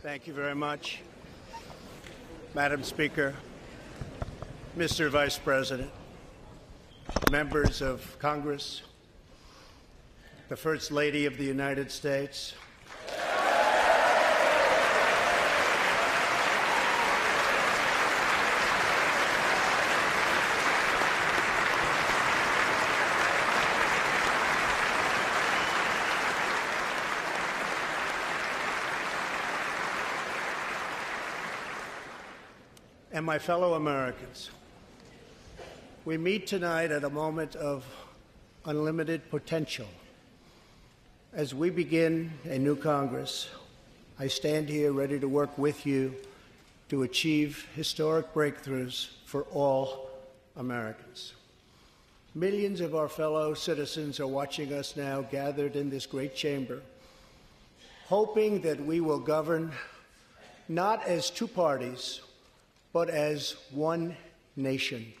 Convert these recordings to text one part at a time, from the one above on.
Thank you very much. Madam Speaker, Mr. Vice President, members of Congress, the First Lady of the United States, and my fellow Americans. We meet tonight at a moment of unlimited potential. As we begin a new Congress, I stand here ready to work with you to achieve historic breakthroughs for all Americans. Millions of our fellow citizens are watching us now gathered in this great chamber, hoping that we will govern not as two parties but as one nation.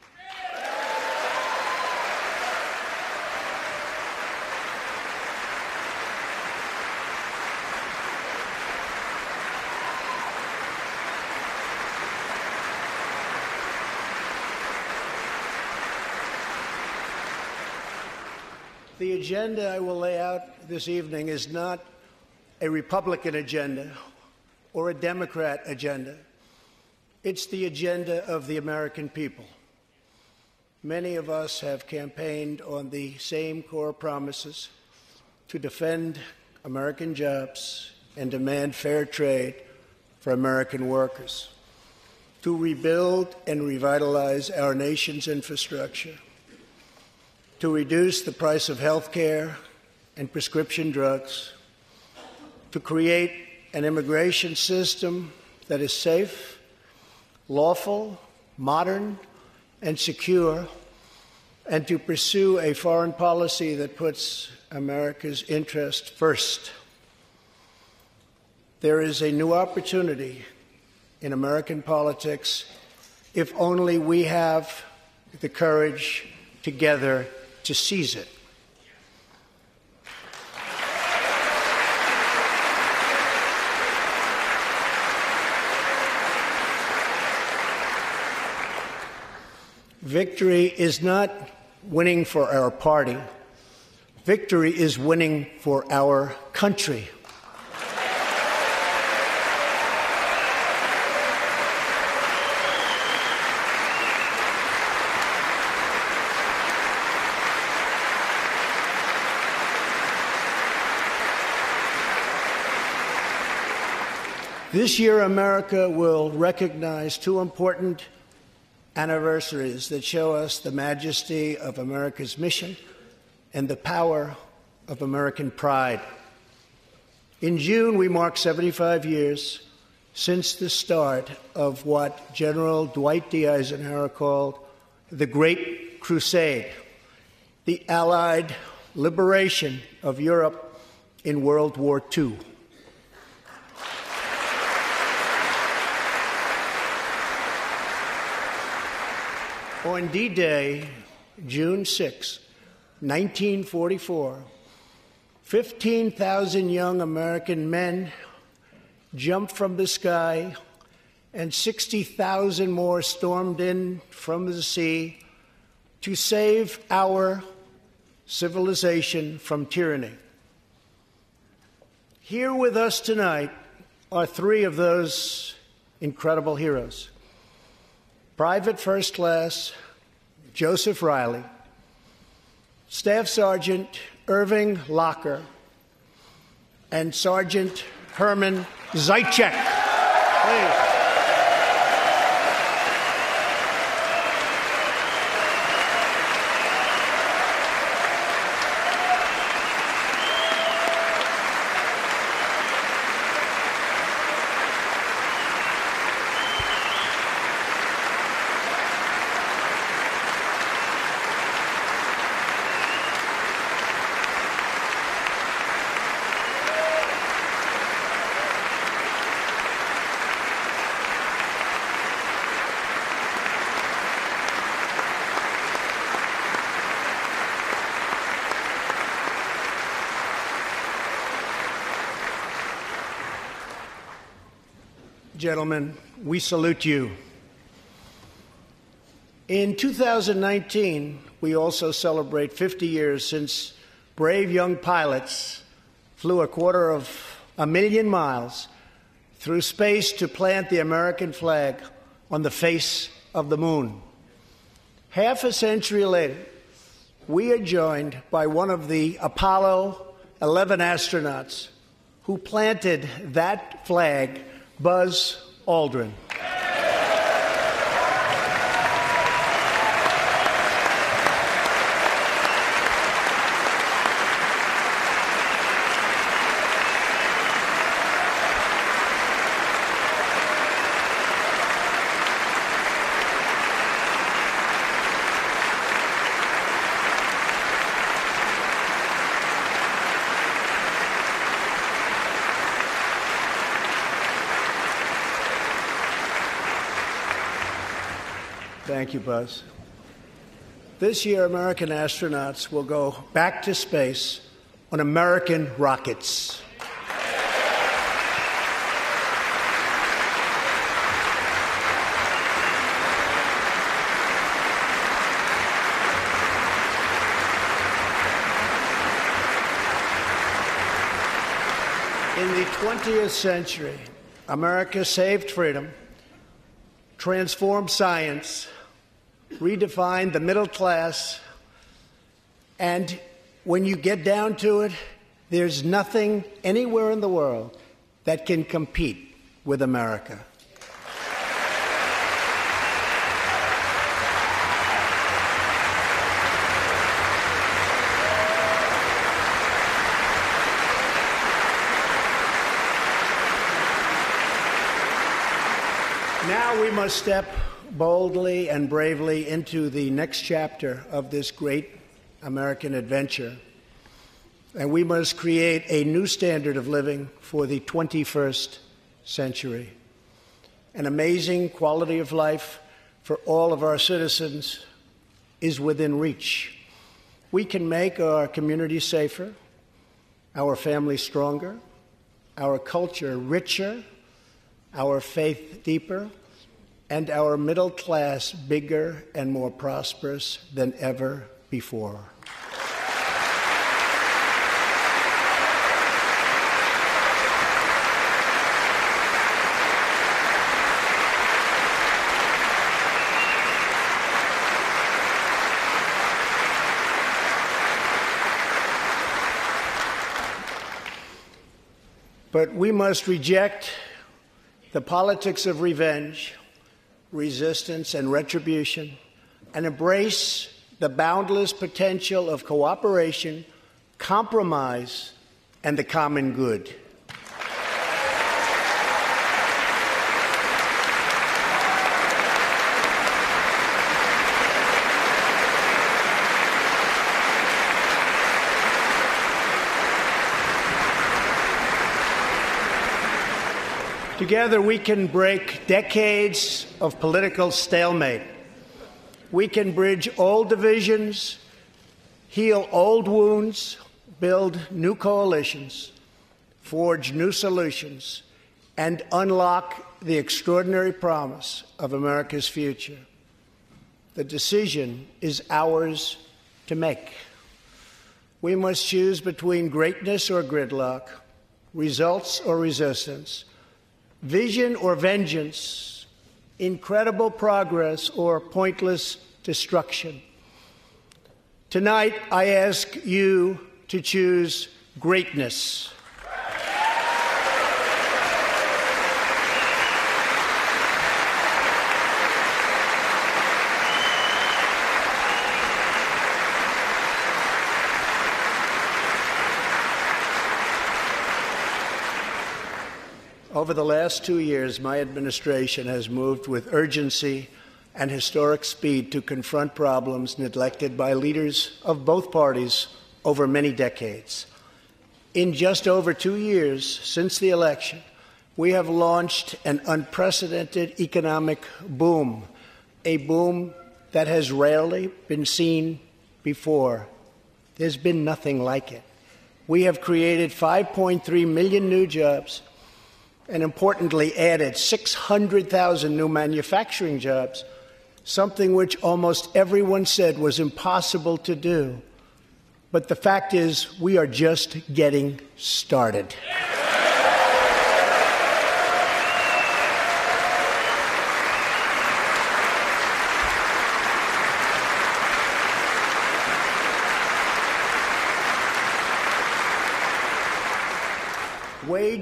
The agenda I will lay out this evening is not a Republican agenda or a Democrat agenda. It's the agenda of the American people. Many of us have campaigned on the same core promises to defend American jobs and demand fair trade for American workers, to rebuild and revitalize our nation's infrastructure, to reduce the price of health care and prescription drugs, to create an immigration system that is safe lawful, modern, and secure, and to pursue a foreign policy that puts America's interest first. There is a new opportunity in American politics if only we have the courage together to seize it. Victory is not winning for our party. Victory is winning for our country. This year, America will recognize two important anniversaries that show us the majesty of America's mission and the power of American pride. In June, we mark 75 years since the start of what General Dwight D. Eisenhower called the Great Crusade, the Allied liberation of Europe in World War II. On D Day, June 6, 1944, 15,000 young American men jumped from the sky, and 60,000 more stormed in from the sea to save our civilization from tyranny. Here with us tonight are three of those incredible heroes. Private First Class Joseph Riley, Staff Sergeant Irving Locker, and Sergeant Herman Zeitchik. Please. Gentlemen, we salute you. In 2019, we also celebrate 50 years since brave young pilots flew a quarter of a million miles through space to plant the American flag on the face of the moon. Half a century later, we are joined by one of the Apollo 11 astronauts who planted that flag, Buzz Aldrin. Thank you, Buzz. This year, American astronauts will go back to space on American rockets. In the 20th century, America saved freedom, transformed science, redefined the middle class, and when you get down to it, there's nothing anywhere in the world that can compete with America. Now we must step boldly and bravely into the next chapter of this great American adventure. And we must create a new standard of living for the 21st century. An amazing quality of life for all of our citizens is within reach. We can make our community safer, our family stronger, our culture richer, our faith deeper, and our middle class bigger and more prosperous than ever before. But we must reject the politics of revenge, resistance, and retribution and embrace the boundless potential of cooperation, compromise, and the common good. Together, we can break decades of political stalemate. We can bridge old divisions, heal old wounds, build new coalitions, forge new solutions, and unlock the extraordinary promise of America's future. The decision is ours to make. We must choose between greatness or gridlock, results or resistance vision or vengeance, incredible progress or pointless destruction. Tonight, I ask you to choose greatness. Over the last two years, my administration has moved with urgency and historic speed to confront problems neglected by leaders of both parties over many decades. In just over two years since the election, we have launched an unprecedented economic boom, a boom that has rarely been seen before. There's been nothing like it. We have created 5.3 million new jobs and importantly added 600,000 new manufacturing jobs, something which almost everyone said was impossible to do. But the fact is, we are just getting started.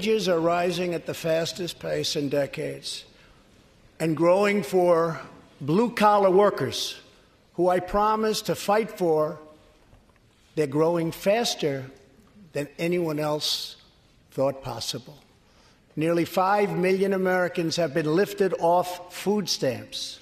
Wages are rising at the fastest pace in decades and growing for blue collar workers who I promised to fight for. They're growing faster than anyone else thought possible. Nearly 5 million Americans have been lifted off food stamps.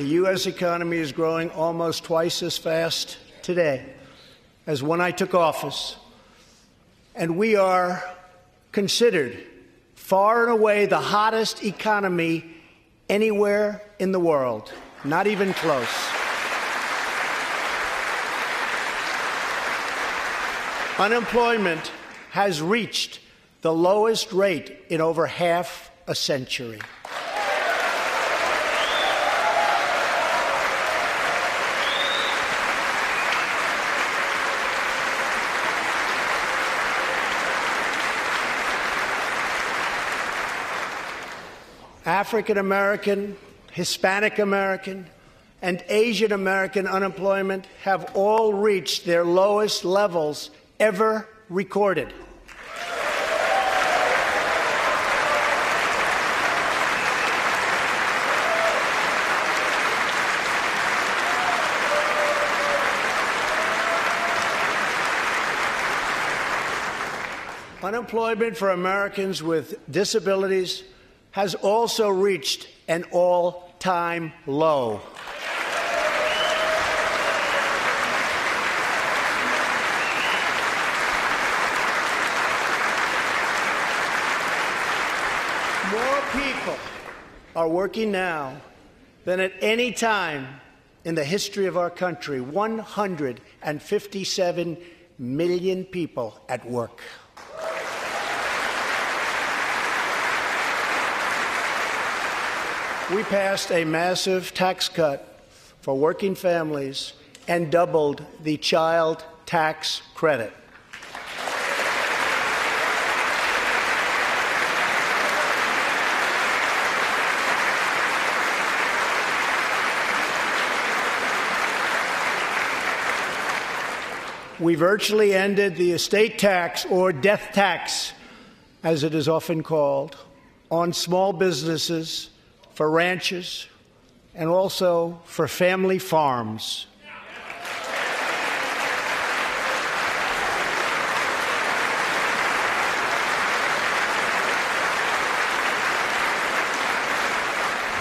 The U.S. economy is growing almost twice as fast today as when I took office. And we are considered far and away the hottest economy anywhere in the world, not even close. Unemployment has reached the lowest rate in over half a century. African American, Hispanic American, and Asian American unemployment have all reached their lowest levels ever recorded. Unemployment for Americans with disabilities has also reached an all time low. More people are working now than at any time in the history of our country 157 million people at work. We passed a massive tax cut for working families and doubled the child tax credit. We virtually ended the estate tax, or death tax, as it is often called, on small businesses for ranches, and also for family farms.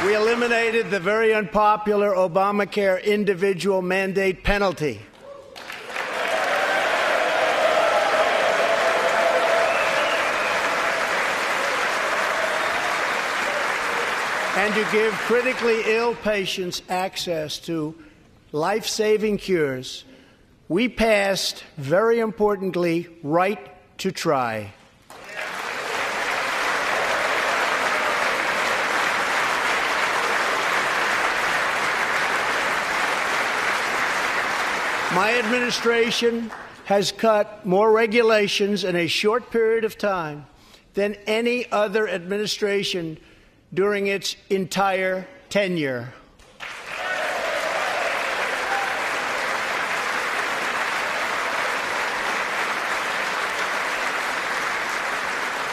We eliminated the very unpopular Obamacare individual mandate penalty. And to give critically ill patients access to life saving cures, we passed, very importantly, right to try. My administration has cut more regulations in a short period of time than any other administration during its entire tenure.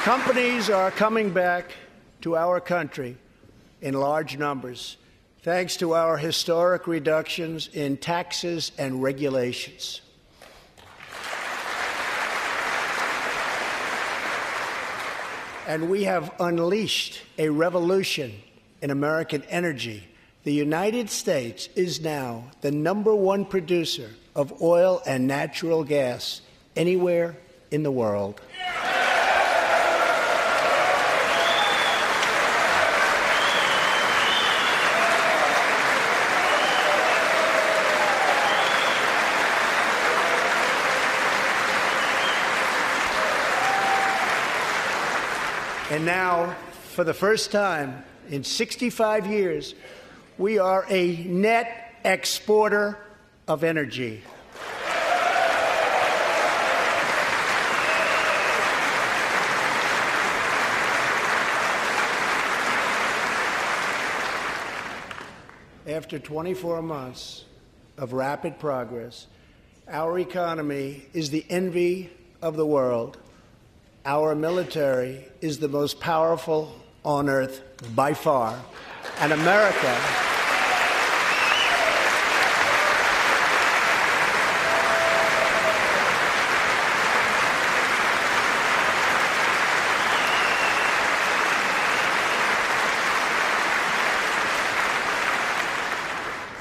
Companies are coming back to our country in large numbers thanks to our historic reductions in taxes and regulations. And we have unleashed a revolution in American energy. The United States is now the number one producer of oil and natural gas anywhere in the world. And now, for the first time in 65 years, we are a net exporter of energy. After 24 months of rapid progress, our economy is the envy of the world. Our military is the most powerful on earth by far. And America.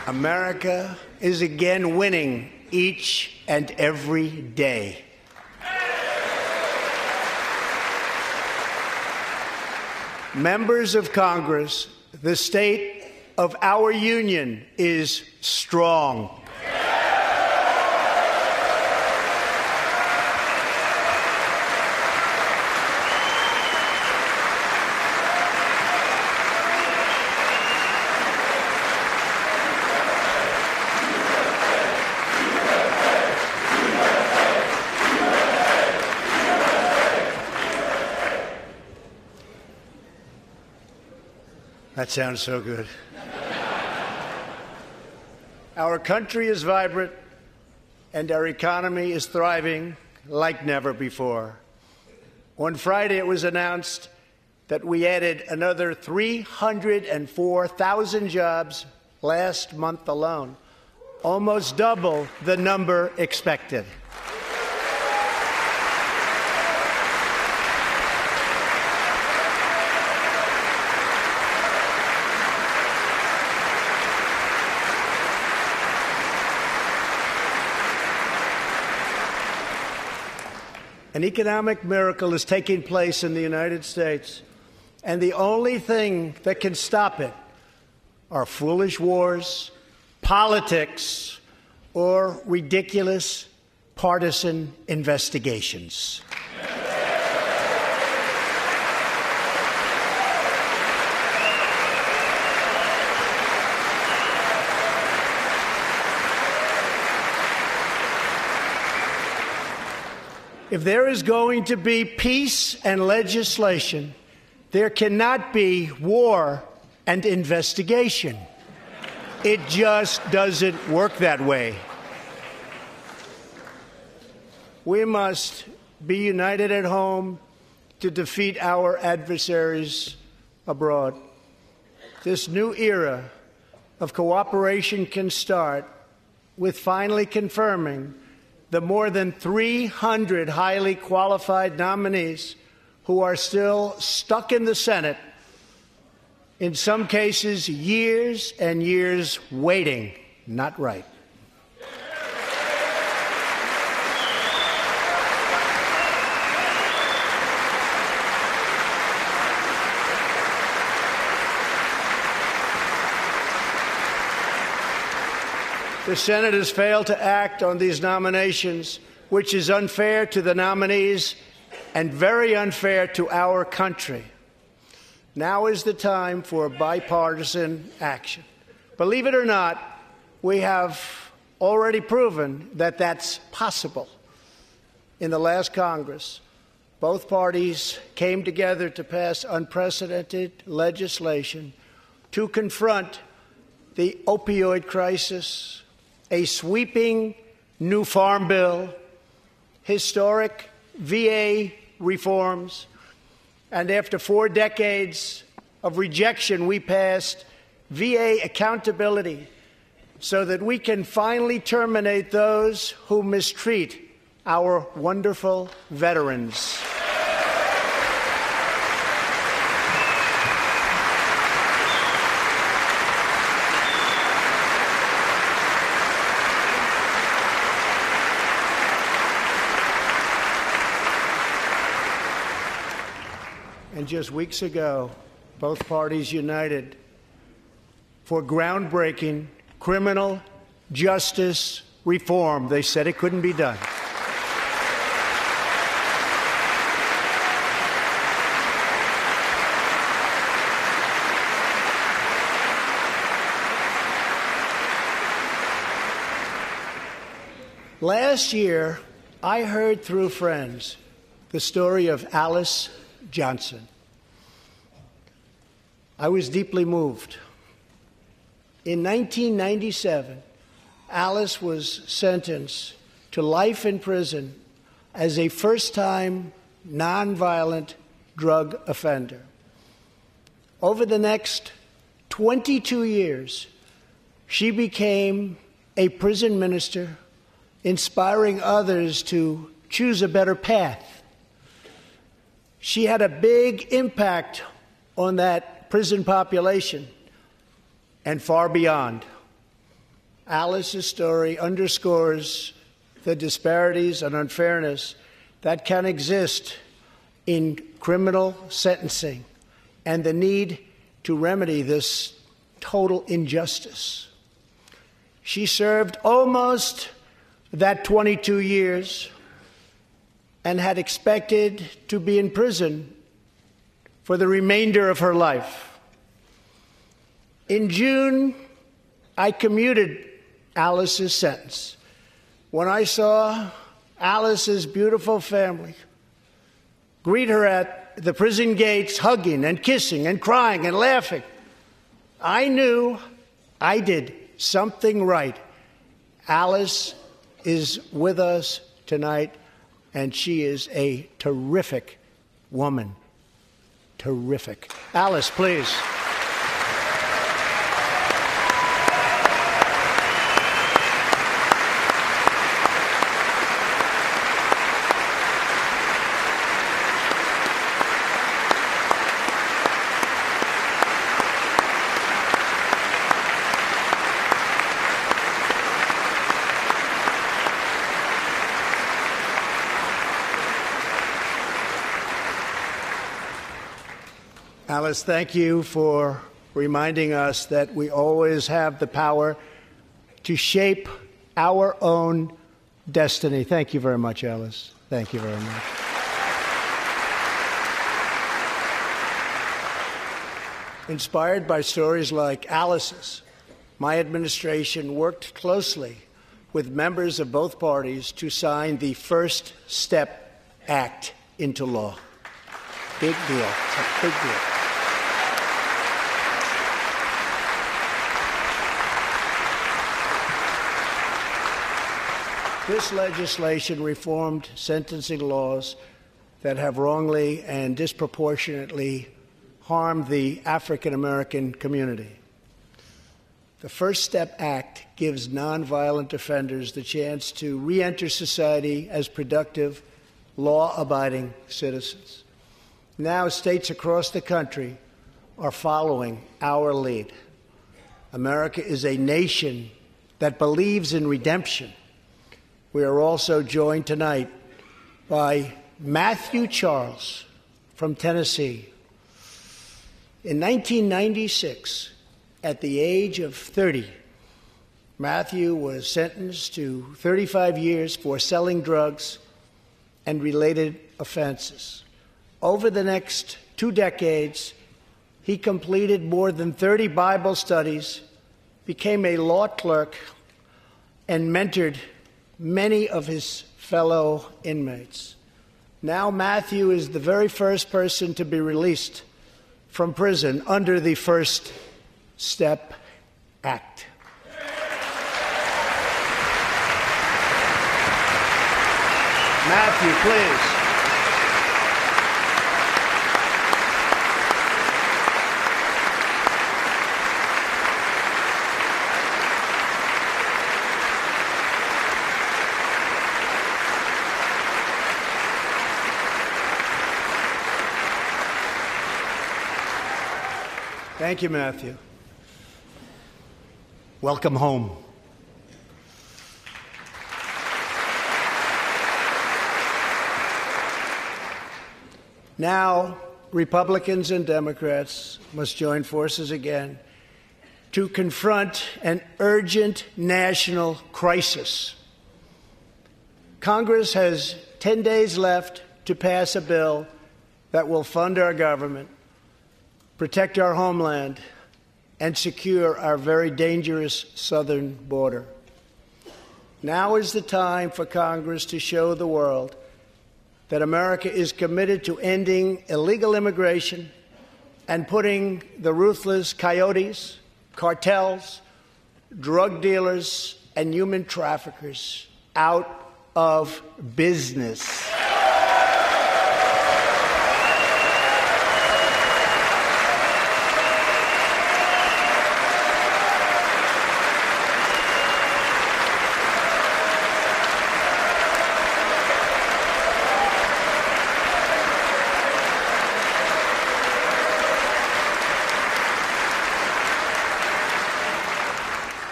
America is again winning each and every day. Members of Congress, the state of our union is strong. That sounds so good. our country is vibrant and our economy is thriving like never before. On Friday, it was announced that we added another 304,000 jobs last month alone, almost double the number expected. An economic miracle is taking place in the United States, and the only thing that can stop it are foolish wars, politics, or ridiculous partisan investigations. If there is going to be peace and legislation, there cannot be war and investigation. It just doesn't work that way. We must be united at home to defeat our adversaries abroad. This new era of cooperation can start with finally confirming the more than 300 highly qualified nominees who are still stuck in the Senate, in some cases, years and years waiting. Not right. The Senate has failed to act on these nominations, which is unfair to the nominees and very unfair to our country. Now is the time for bipartisan action. Believe it or not, we have already proven that that's possible. In the last Congress, both parties came together to pass unprecedented legislation to confront the opioid crisis, a sweeping new farm bill, historic VA reforms, and after four decades of rejection, we passed VA accountability so that we can finally terminate those who mistreat our wonderful veterans. just weeks ago, both parties united for groundbreaking criminal justice reform. They said it couldn't be done. Last year, I heard through friends the story of Alice Johnson. I was deeply moved. In 1997, Alice was sentenced to life in prison as a first time nonviolent drug offender. Over the next 22 years, she became a prison minister, inspiring others to choose a better path. She had a big impact on that prison population and far beyond. Alice's story underscores the disparities and unfairness that can exist in criminal sentencing and the need to remedy this total injustice. She served almost that 22 years and had expected to be in prison for the remainder of her life. In June, I commuted Alice's sentence. When I saw Alice's beautiful family greet her at the prison gates, hugging and kissing and crying and laughing, I knew I did something right. Alice is with us tonight, and she is a terrific woman. Terrific. Alice, please. Alice, thank you for reminding us that we always have the power to shape our own destiny. Thank you very much, Alice. Thank you very much. Inspired by stories like Alice's, my administration worked closely with members of both parties to sign the First Step Act into law. Big deal. Big deal. This legislation reformed sentencing laws that have wrongly and disproportionately harmed the African American community. The First Step Act gives nonviolent offenders the chance to re enter society as productive, law abiding citizens. Now, states across the country are following our lead. America is a nation that believes in redemption we are also joined tonight by Matthew Charles from Tennessee. In 1996, at the age of 30, Matthew was sentenced to 35 years for selling drugs and related offenses. Over the next two decades, he completed more than 30 Bible studies, became a law clerk, and mentored many of his fellow inmates. Now, Matthew is the very first person to be released from prison under the First Step Act. Matthew, please. Thank you, Matthew. Welcome home. Now, Republicans and Democrats must join forces again to confront an urgent national crisis. Congress has 10 days left to pass a bill that will fund our government protect our homeland, and secure our very dangerous southern border. Now is the time for Congress to show the world that America is committed to ending illegal immigration and putting the ruthless coyotes, cartels, drug dealers, and human traffickers out of business.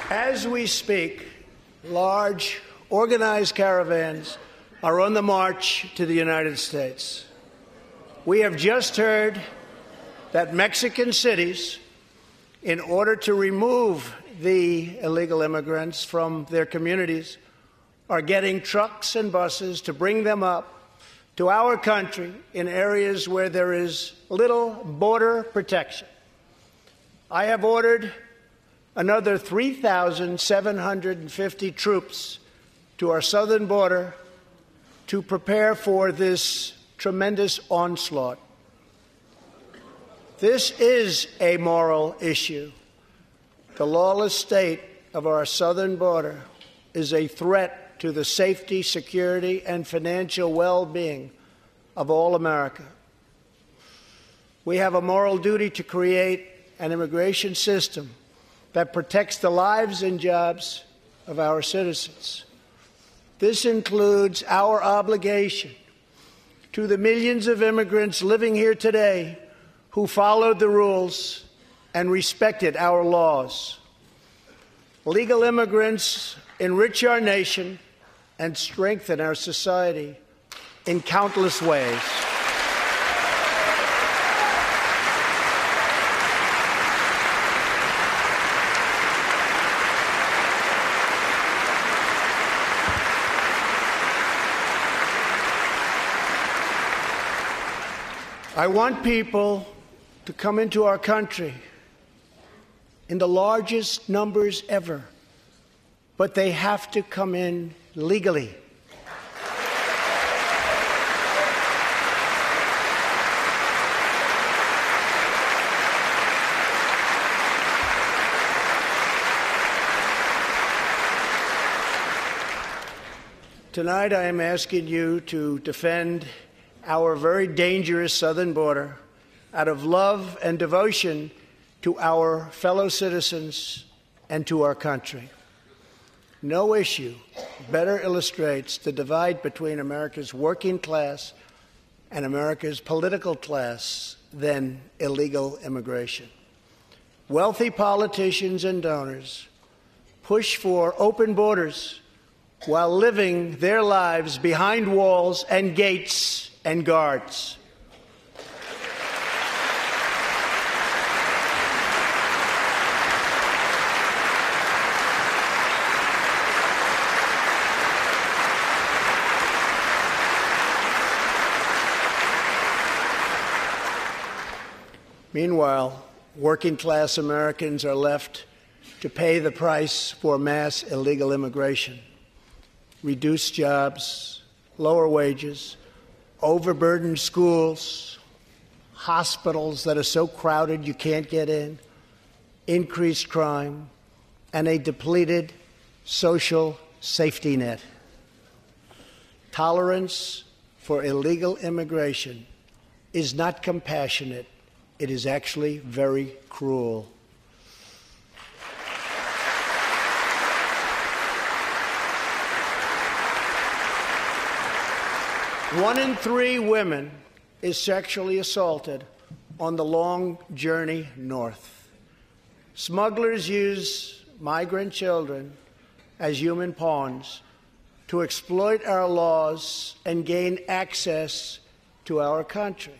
As we speak, large organized caravans are on the march to the United States. We have just heard that Mexican cities, in order to remove the illegal immigrants from their communities, are getting trucks and buses to bring them up to our country in areas where there is little border protection. I have ordered another 3,750 troops to our southern border to prepare for this tremendous onslaught. This is a moral issue. The lawless state of our southern border is a threat to the safety, security, and financial well being of all America. We have a moral duty to create an immigration system that protects the lives and jobs of our citizens. This includes our obligation to the millions of immigrants living here today who followed the rules and respected our laws. Legal immigrants enrich our nation and strengthen our society in countless ways. I want people to come into our country in the largest numbers ever, but they have to come in legally. Tonight, I am asking you to defend our very dangerous southern border out of love and devotion to our fellow citizens and to our country. No issue better illustrates the divide between America's working class and America's political class than illegal immigration. Wealthy politicians and donors push for open borders while living their lives behind walls and gates and guards. Meanwhile, working class Americans are left to pay the price for mass illegal immigration. Reduced jobs, lower wages, overburdened schools, hospitals that are so crowded you can't get in, increased crime, and a depleted social safety net. Tolerance for illegal immigration is not compassionate, it is actually very cruel. One in three women is sexually assaulted on the long journey north. Smugglers use migrant children as human pawns to exploit our laws and gain access to our country.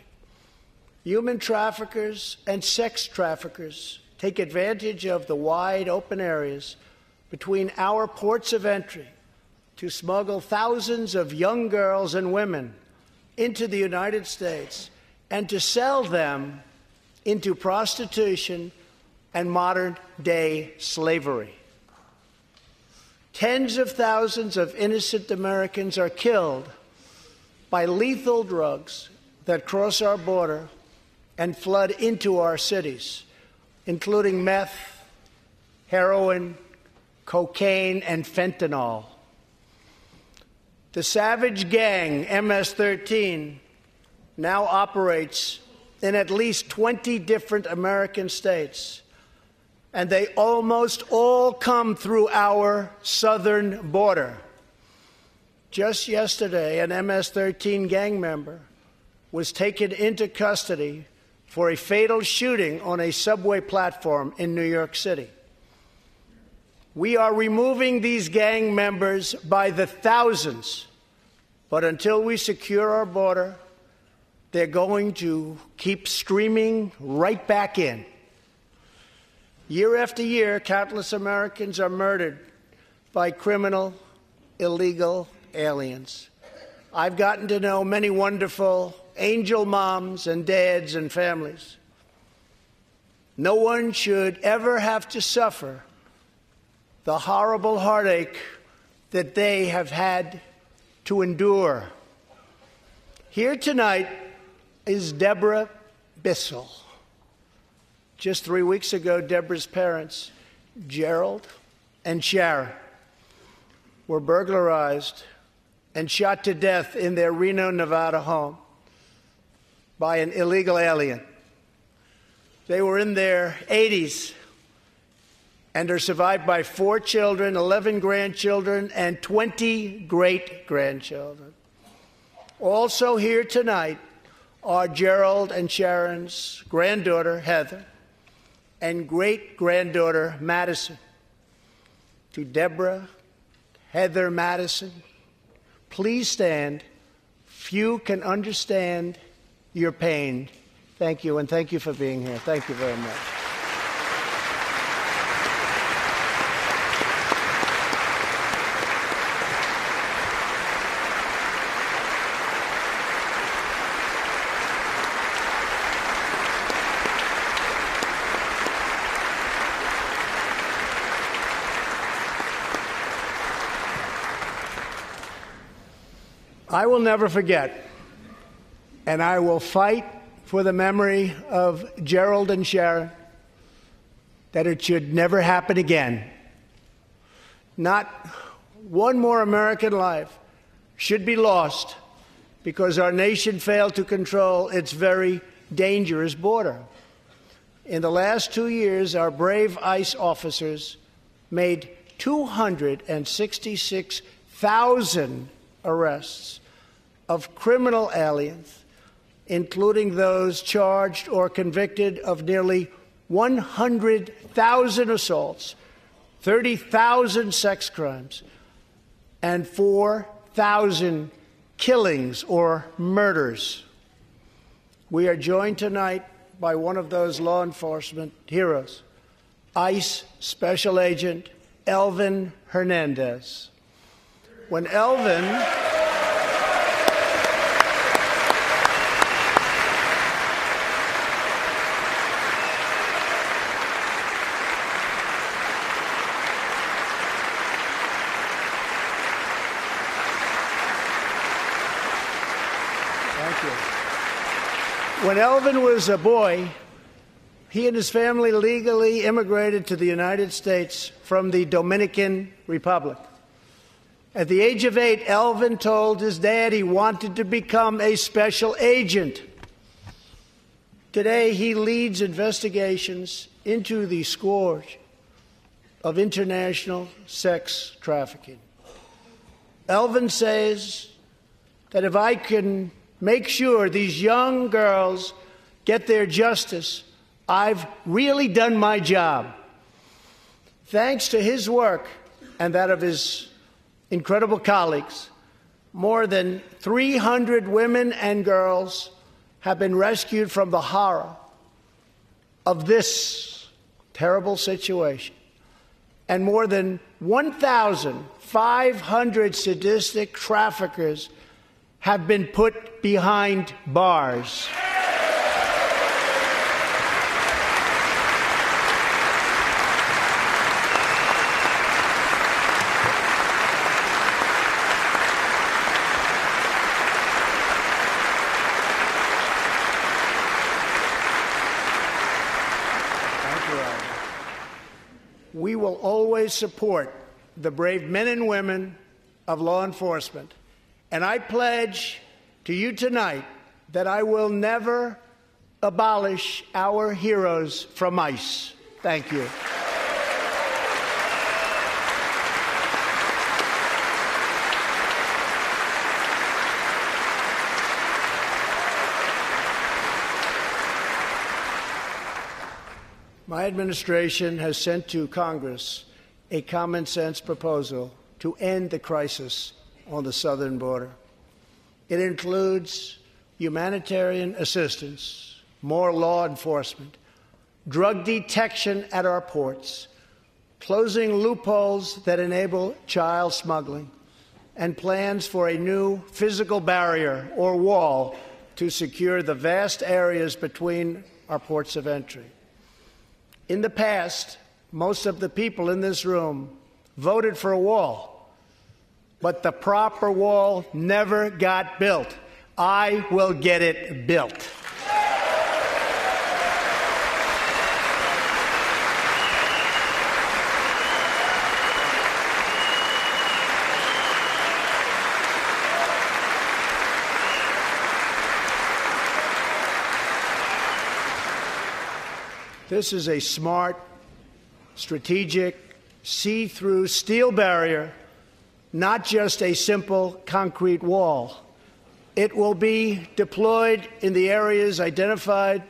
Human traffickers and sex traffickers take advantage of the wide open areas between our ports of entry to smuggle thousands of young girls and women into the United States and to sell them into prostitution and modern day slavery. Tens of thousands of innocent Americans are killed by lethal drugs that cross our border and flood into our cities, including meth, heroin, cocaine, and fentanyl. The savage gang MS 13 now operates in at least 20 different American states, and they almost all come through our southern border. Just yesterday, an MS 13 gang member was taken into custody for a fatal shooting on a subway platform in New York City. We are removing these gang members by the thousands, but until we secure our border, they're going to keep streaming right back in. Year after year, countless Americans are murdered by criminal, illegal aliens. I've gotten to know many wonderful angel moms and dads and families. No one should ever have to suffer the horrible heartache that they have had to endure. Here tonight is Deborah Bissell. Just three weeks ago, Deborah's parents, Gerald and Sharon, were burglarized and shot to death in their Reno, Nevada home by an illegal alien. They were in their 80s and are survived by four children, 11 grandchildren, and 20 great grandchildren. Also, here tonight are Gerald and Sharon's granddaughter, Heather, and great granddaughter, Madison. To Deborah, Heather Madison, please stand. Few can understand your pain. Thank you, and thank you for being here. Thank you very much. Will never forget, and I will fight for the memory of Gerald and Sharon that it should never happen again. Not one more American life should be lost because our nation failed to control its very dangerous border. In the last two years, our brave ICE officers made 266,000 arrests of criminal aliens, including those charged or convicted of nearly 100,000 assaults, 30,000 sex crimes, and 4,000 killings or murders. We are joined tonight by one of those law enforcement heroes, ICE Special Agent Elvin Hernandez. When Elvin. Thank you. When Elvin was a boy, he and his family legally immigrated to the United States from the Dominican Republic. At the age of eight, Elvin told his dad he wanted to become a special agent. Today, he leads investigations into the scourge of international sex trafficking. Elvin says that if I can make sure these young girls get their justice, I've really done my job. Thanks to his work and that of his incredible colleagues, more than 300 women and girls have been rescued from the horror of this terrible situation. And more than 1,500 sadistic traffickers have been put behind bars. We will always support the brave men and women of law enforcement and I pledge to you tonight that I will never abolish our heroes from ICE. Thank you. My administration has sent to Congress a common sense proposal to end the crisis on the southern border. It includes humanitarian assistance, more law enforcement, drug detection at our ports, closing loopholes that enable child smuggling, and plans for a new physical barrier or wall to secure the vast areas between our ports of entry. In the past, most of the people in this room voted for a wall, but the proper wall never got built. I will get it built. This is a smart, strategic, see through steel barrier, not just a simple concrete wall. It will be deployed in the areas identified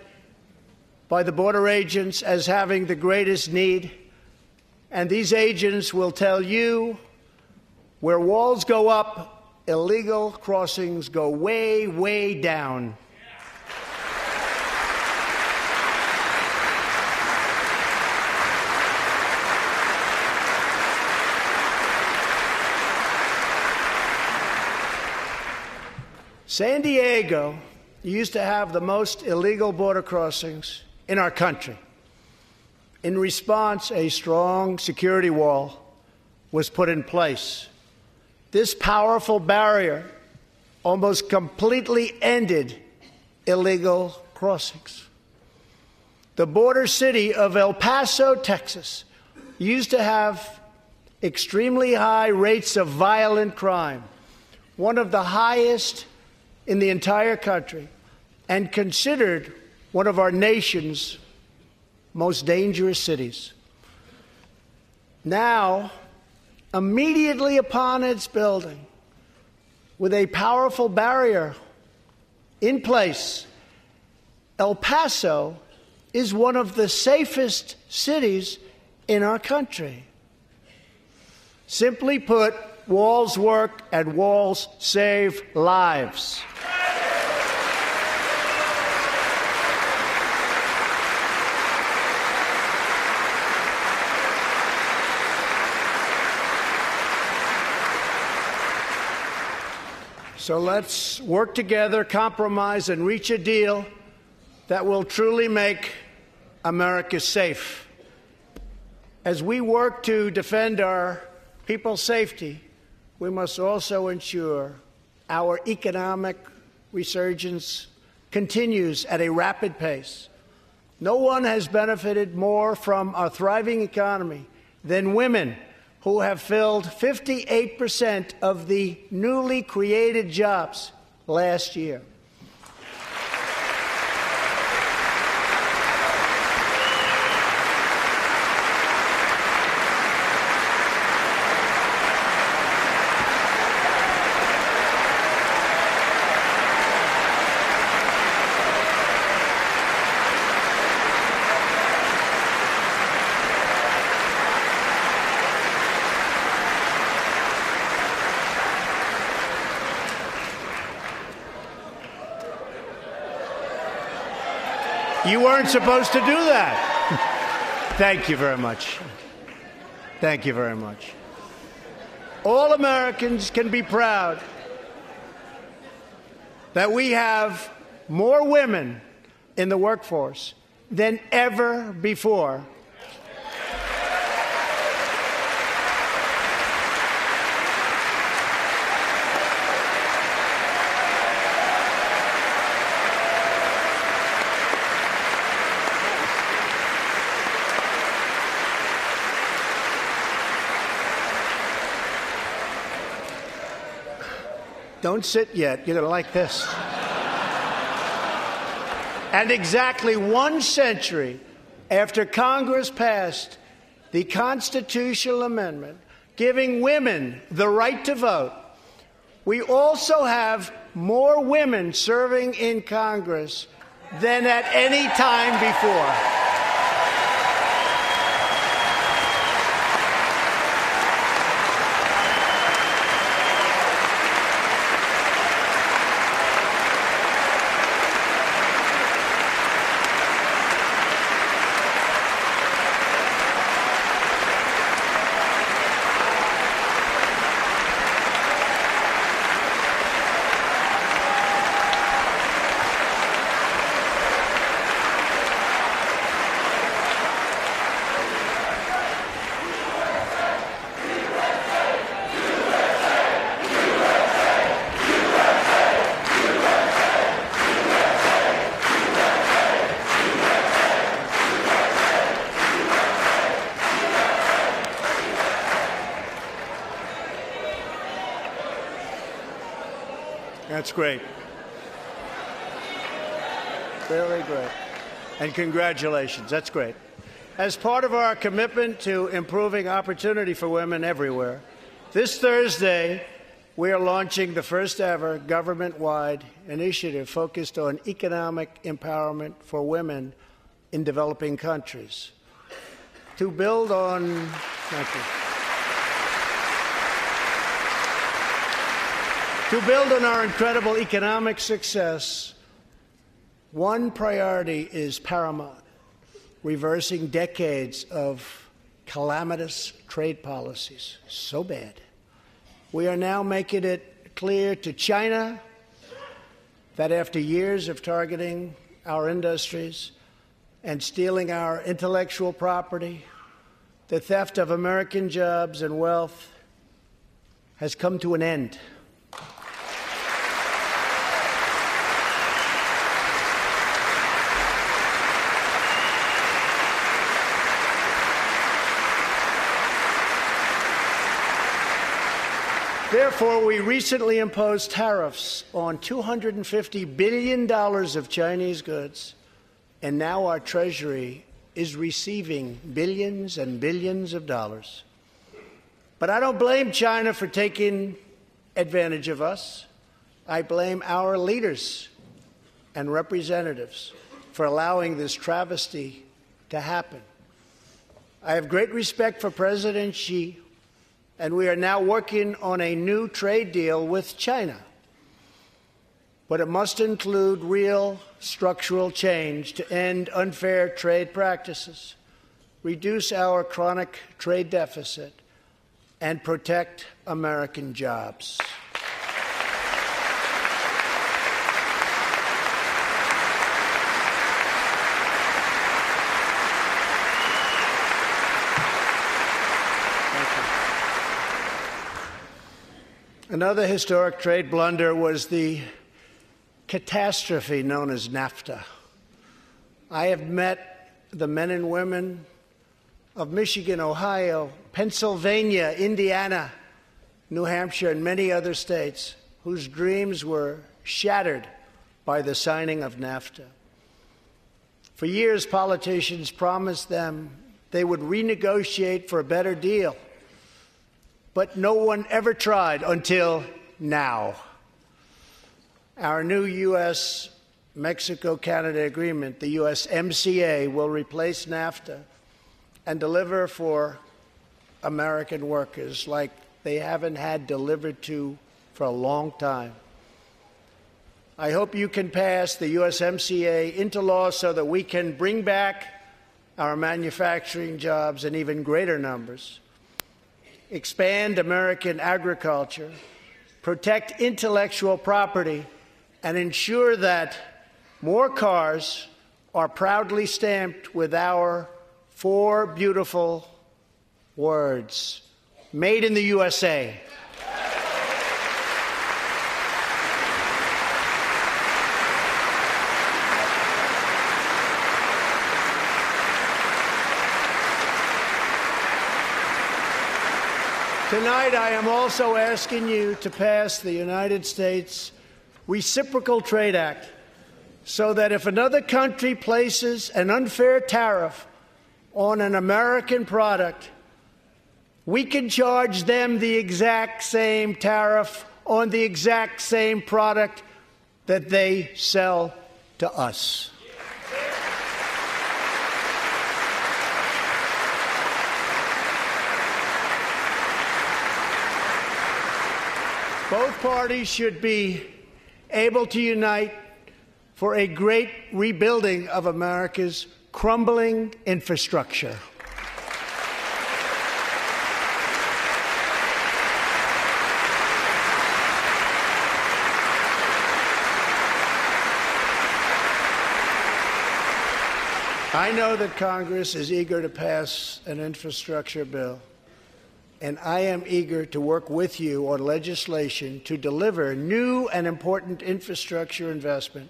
by the border agents as having the greatest need. And these agents will tell you where walls go up, illegal crossings go way, way down. San Diego used to have the most illegal border crossings in our country. In response, a strong security wall was put in place. This powerful barrier almost completely ended illegal crossings. The border city of El Paso, Texas, used to have extremely high rates of violent crime, one of the highest in the entire country and considered one of our nation's most dangerous cities. Now, immediately upon its building, with a powerful barrier in place, El Paso is one of the safest cities in our country. Simply put, walls work and walls save lives. So let's work together, compromise, and reach a deal that will truly make America safe. As we work to defend our people's safety, we must also ensure our economic resurgence continues at a rapid pace. No one has benefited more from a thriving economy than women who have filled 58% of the newly created jobs last year. You weren't supposed to do that. Thank you very much. Thank you very much. All Americans can be proud that we have more women in the workforce than ever before Don't sit yet. You're going to like this. and exactly one century after Congress passed the constitutional amendment giving women the right to vote, we also have more women serving in Congress than at any time before. That's great. Very great. And congratulations. That's great. As part of our commitment to improving opportunity for women everywhere, this Thursday we are launching the first ever government wide initiative focused on economic empowerment for women in developing countries. To build on, thank you. To build on our incredible economic success, one priority is paramount reversing decades of calamitous trade policies. So bad. We are now making it clear to China that after years of targeting our industries and stealing our intellectual property, the theft of American jobs and wealth has come to an end. Therefore, we recently imposed tariffs on $250 billion of Chinese goods, and now our Treasury is receiving billions and billions of dollars. But I don't blame China for taking advantage of us. I blame our leaders and representatives for allowing this travesty to happen. I have great respect for President Xi and we are now working on a new trade deal with China. But it must include real structural change to end unfair trade practices, reduce our chronic trade deficit, and protect American jobs. Another historic trade blunder was the catastrophe known as NAFTA. I have met the men and women of Michigan, Ohio, Pennsylvania, Indiana, New Hampshire, and many other states whose dreams were shattered by the signing of NAFTA. For years, politicians promised them they would renegotiate for a better deal but no one ever tried until now. Our new U.S. Mexico Canada agreement, the USMCA, will replace NAFTA and deliver for American workers like they haven't had delivered to for a long time. I hope you can pass the USMCA into law so that we can bring back our manufacturing jobs in even greater numbers expand American agriculture, protect intellectual property, and ensure that more cars are proudly stamped with our four beautiful words Made in the USA. Tonight, I am also asking you to pass the United States Reciprocal Trade Act so that if another country places an unfair tariff on an American product, we can charge them the exact same tariff on the exact same product that they sell to us. Both parties should be able to unite for a great rebuilding of America's crumbling infrastructure. I know that Congress is eager to pass an infrastructure bill, and I am eager to work with you on legislation to deliver new and important infrastructure investment,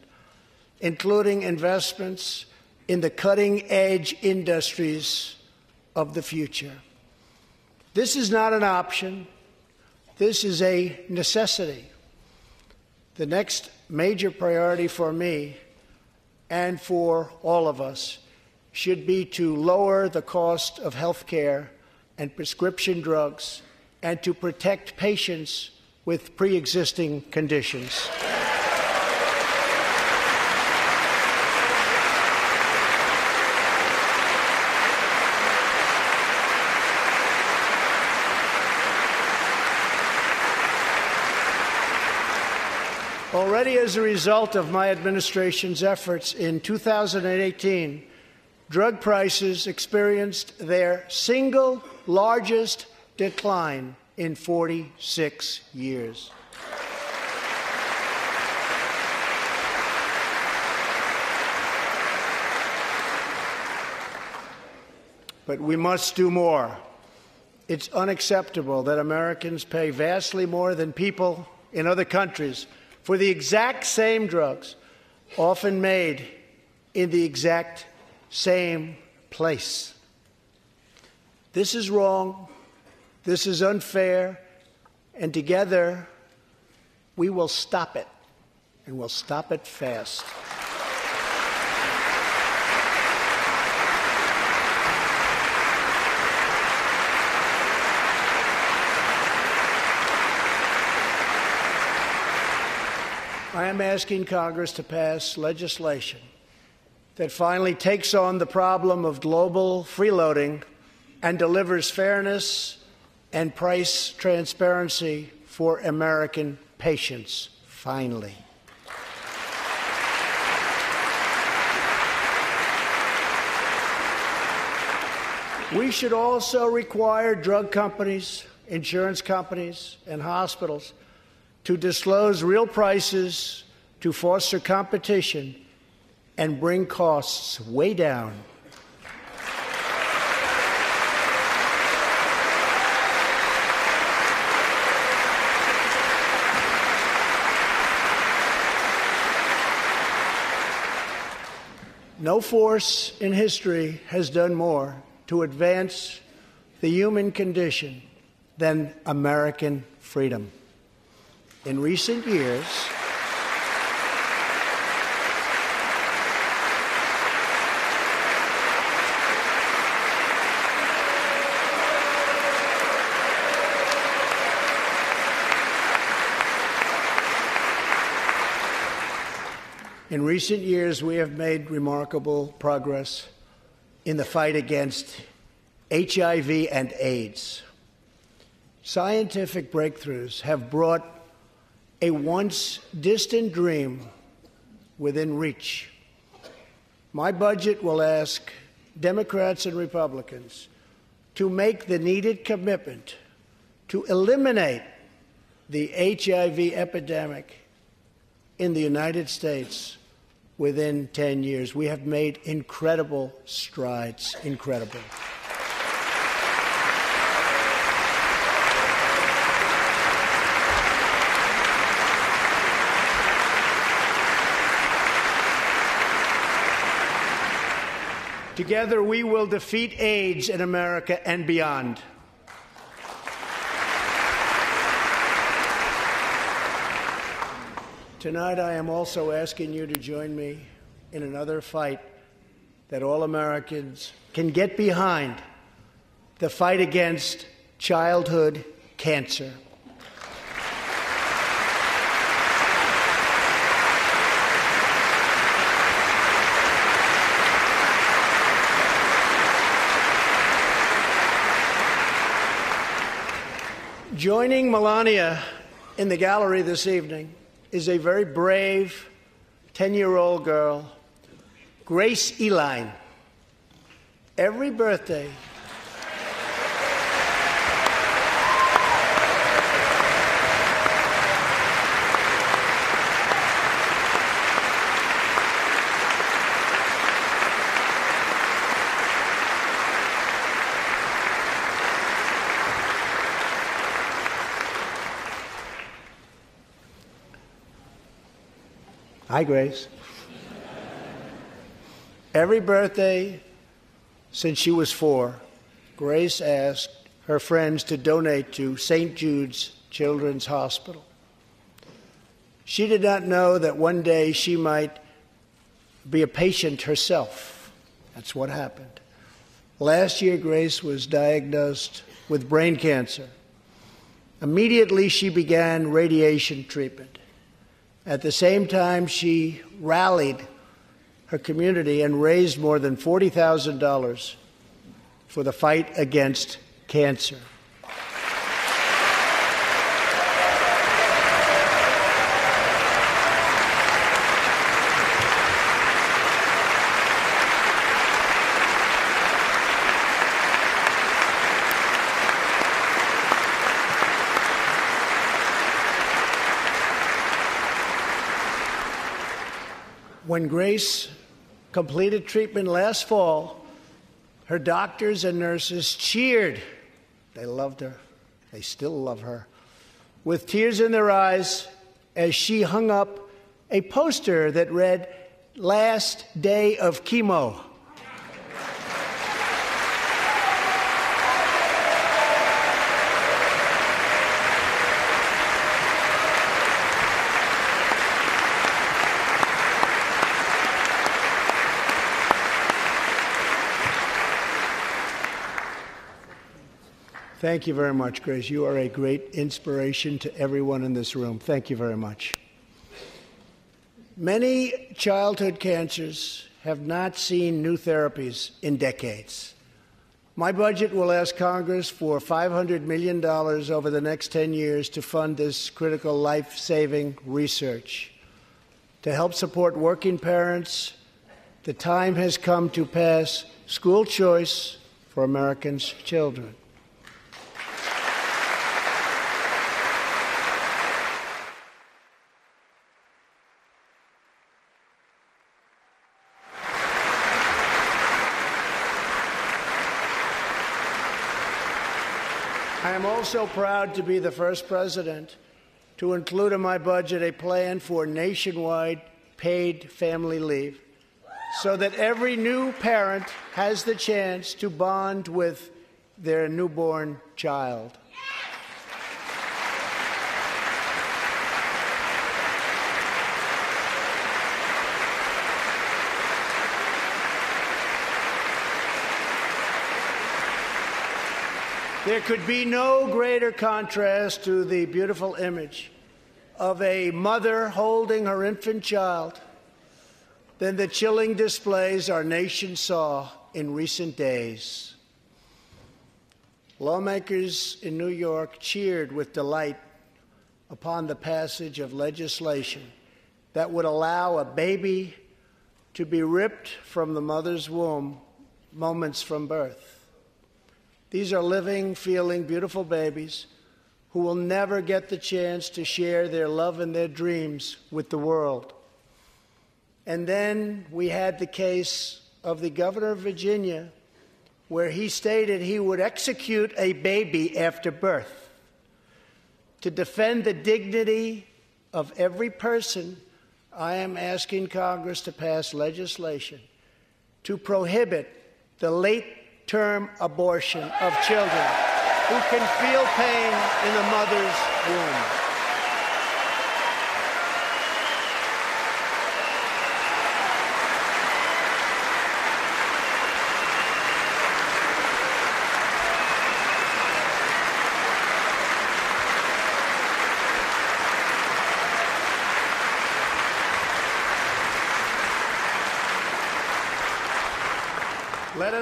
including investments in the cutting edge industries of the future. This is not an option, this is a necessity. The next major priority for me and for all of us should be to lower the cost of health care and prescription drugs and to protect patients with pre existing conditions. Already, as a result of my administration's efforts in 2018, drug prices experienced their single largest decline in 46 years. But we must do more. It's unacceptable that Americans pay vastly more than people in other countries for the exact same drugs, often made in the exact same place. This is wrong. This is unfair. And together, we will stop it. And we'll stop it fast. I am asking Congress to pass legislation that finally takes on the problem of global freeloading and delivers fairness and price transparency for American patients, finally. We should also require drug companies, insurance companies, and hospitals to disclose real prices to foster competition and bring costs way down. No force in history has done more to advance the human condition than American freedom. In recent years, In recent years, we have made remarkable progress in the fight against HIV and AIDS. Scientific breakthroughs have brought a once distant dream within reach. My budget will ask Democrats and Republicans to make the needed commitment to eliminate the HIV epidemic in the United States within 10 years. We have made incredible strides, incredible. Together, we will defeat AIDS in America and beyond. Tonight, I am also asking you to join me in another fight that all Americans can get behind the fight against childhood cancer. Joining Melania in the gallery this evening is a very brave 10 year old girl, Grace Eline. Every birthday, Hi, Grace. Every birthday since she was four, Grace asked her friends to donate to St. Jude's Children's Hospital. She did not know that one day she might be a patient herself. That's what happened. Last year, Grace was diagnosed with brain cancer. Immediately, she began radiation treatment. At the same time, she rallied her community and raised more than $40,000 for the fight against cancer. When Grace completed treatment last fall, her doctors and nurses cheered. They loved her. They still love her. With tears in their eyes as she hung up a poster that read, Last Day of Chemo. Thank you very much, Grace. You are a great inspiration to everyone in this room. Thank you very much. Many childhood cancers have not seen new therapies in decades. My budget will ask Congress for $500 million over the next 10 years to fund this critical life saving research. To help support working parents, the time has come to pass school choice for Americans' children. Am also proud to be the first president to include in my budget a plan for nationwide paid family leave so that every new parent has the chance to bond with their newborn child. There could be no greater contrast to the beautiful image of a mother holding her infant child than the chilling displays our nation saw in recent days. Lawmakers in New York cheered with delight upon the passage of legislation that would allow a baby to be ripped from the mother's womb moments from birth. These are living, feeling, beautiful babies who will never get the chance to share their love and their dreams with the world. And then we had the case of the governor of Virginia, where he stated he would execute a baby after birth. To defend the dignity of every person, I am asking Congress to pass legislation to prohibit the late term abortion of children who can feel pain in the mother's womb.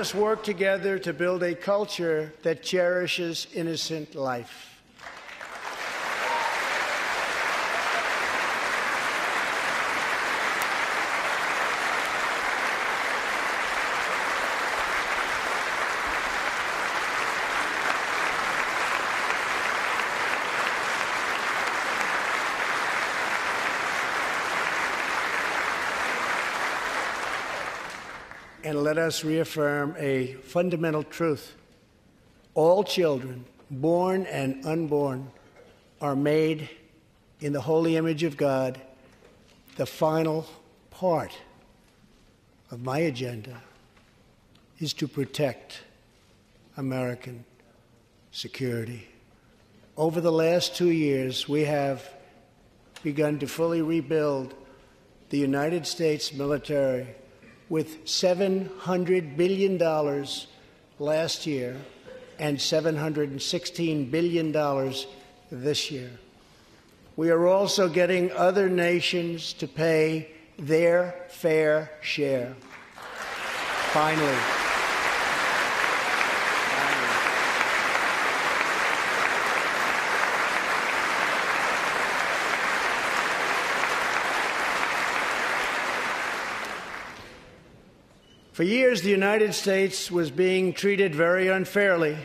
Us work together to build a culture that cherishes innocent life. and let us reaffirm a fundamental truth. All children, born and unborn, are made in the holy image of God. The final part of my agenda is to protect American security. Over the last two years, we have begun to fully rebuild the United States military with $700 billion last year and $716 billion this year. We are also getting other nations to pay their fair share. Finally. For years, the United States was being treated very unfairly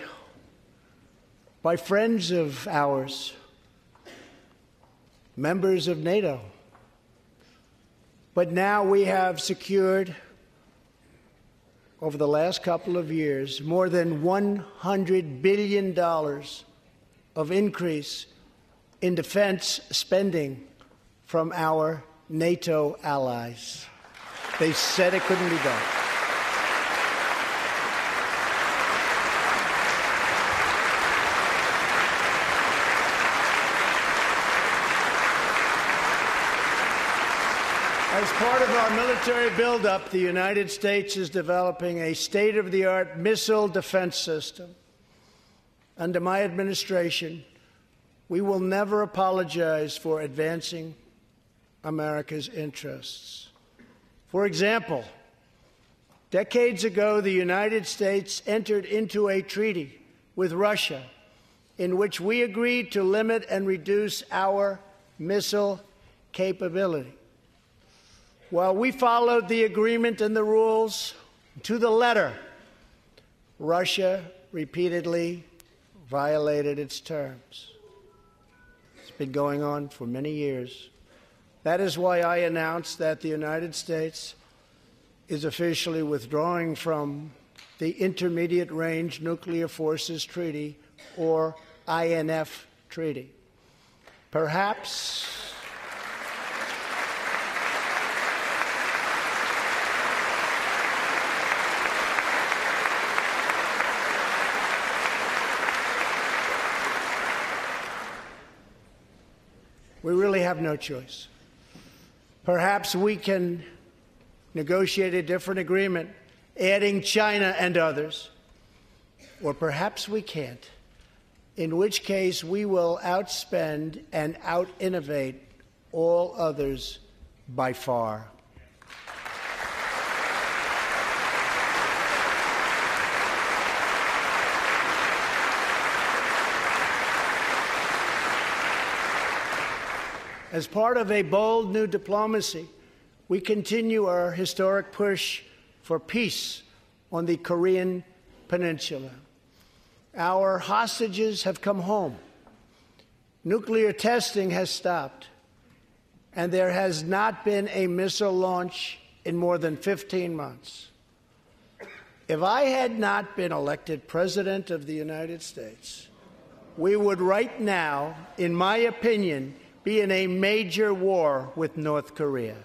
by friends of ours, members of NATO. But now we have secured, over the last couple of years, more than $100 billion of increase in defense spending from our NATO allies. They said it couldn't be done. As part of our military buildup, the United States is developing a state of the art missile defense system. Under my administration, we will never apologize for advancing America's interests. For example, decades ago, the United States entered into a treaty with Russia in which we agreed to limit and reduce our missile capability. While we followed the agreement and the rules to the letter, Russia repeatedly violated its terms. It's been going on for many years. That is why I announced that the United States is officially withdrawing from the Intermediate Range Nuclear Forces Treaty, or INF Treaty. Perhaps we really have no choice. Perhaps we can negotiate a different agreement, adding China and others, or perhaps we can't, in which case we will outspend and out innovate all others by far. As part of a bold new diplomacy, we continue our historic push for peace on the Korean Peninsula. Our hostages have come home. Nuclear testing has stopped. And there has not been a missile launch in more than 15 months. If I had not been elected President of the United States, we would right now, in my opinion, be in a major war with North Korea.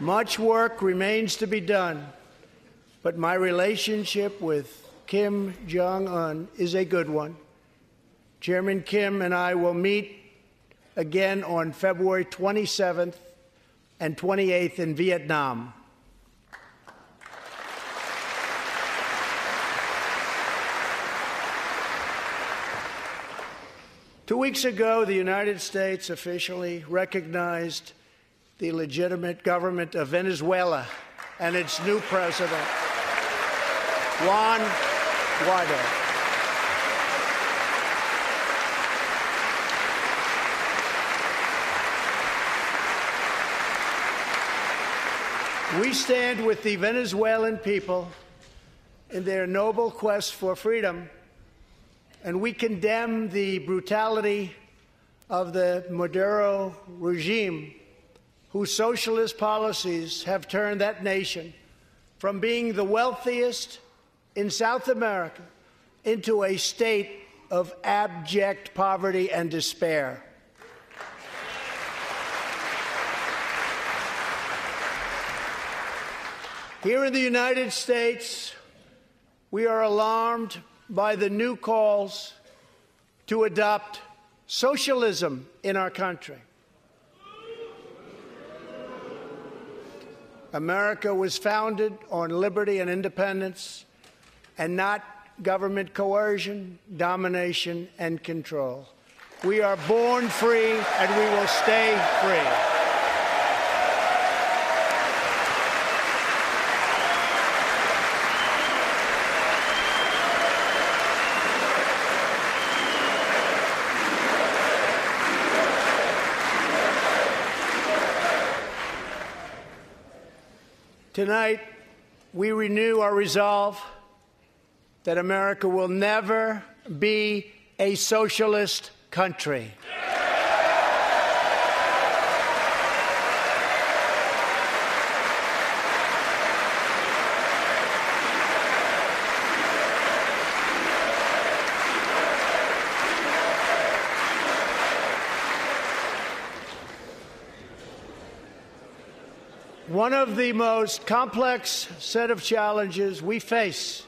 Much work remains to be done, but my relationship with Kim Jong un is a good one. Chairman Kim and I will meet again on February 27th and 28th in Vietnam. Two weeks ago, the United States officially recognized the legitimate government of Venezuela and its new president, Juan Guaido. We stand with the Venezuelan people in their noble quest for freedom and we condemn the brutality of the Maduro regime, whose socialist policies have turned that nation from being the wealthiest in South America into a state of abject poverty and despair. Here in the United States, we are alarmed by the new calls to adopt socialism in our country. America was founded on liberty and independence and not government coercion, domination, and control. We are born free and we will stay free. Tonight, we renew our resolve that America will never be a socialist country. One of the most complex set of challenges we face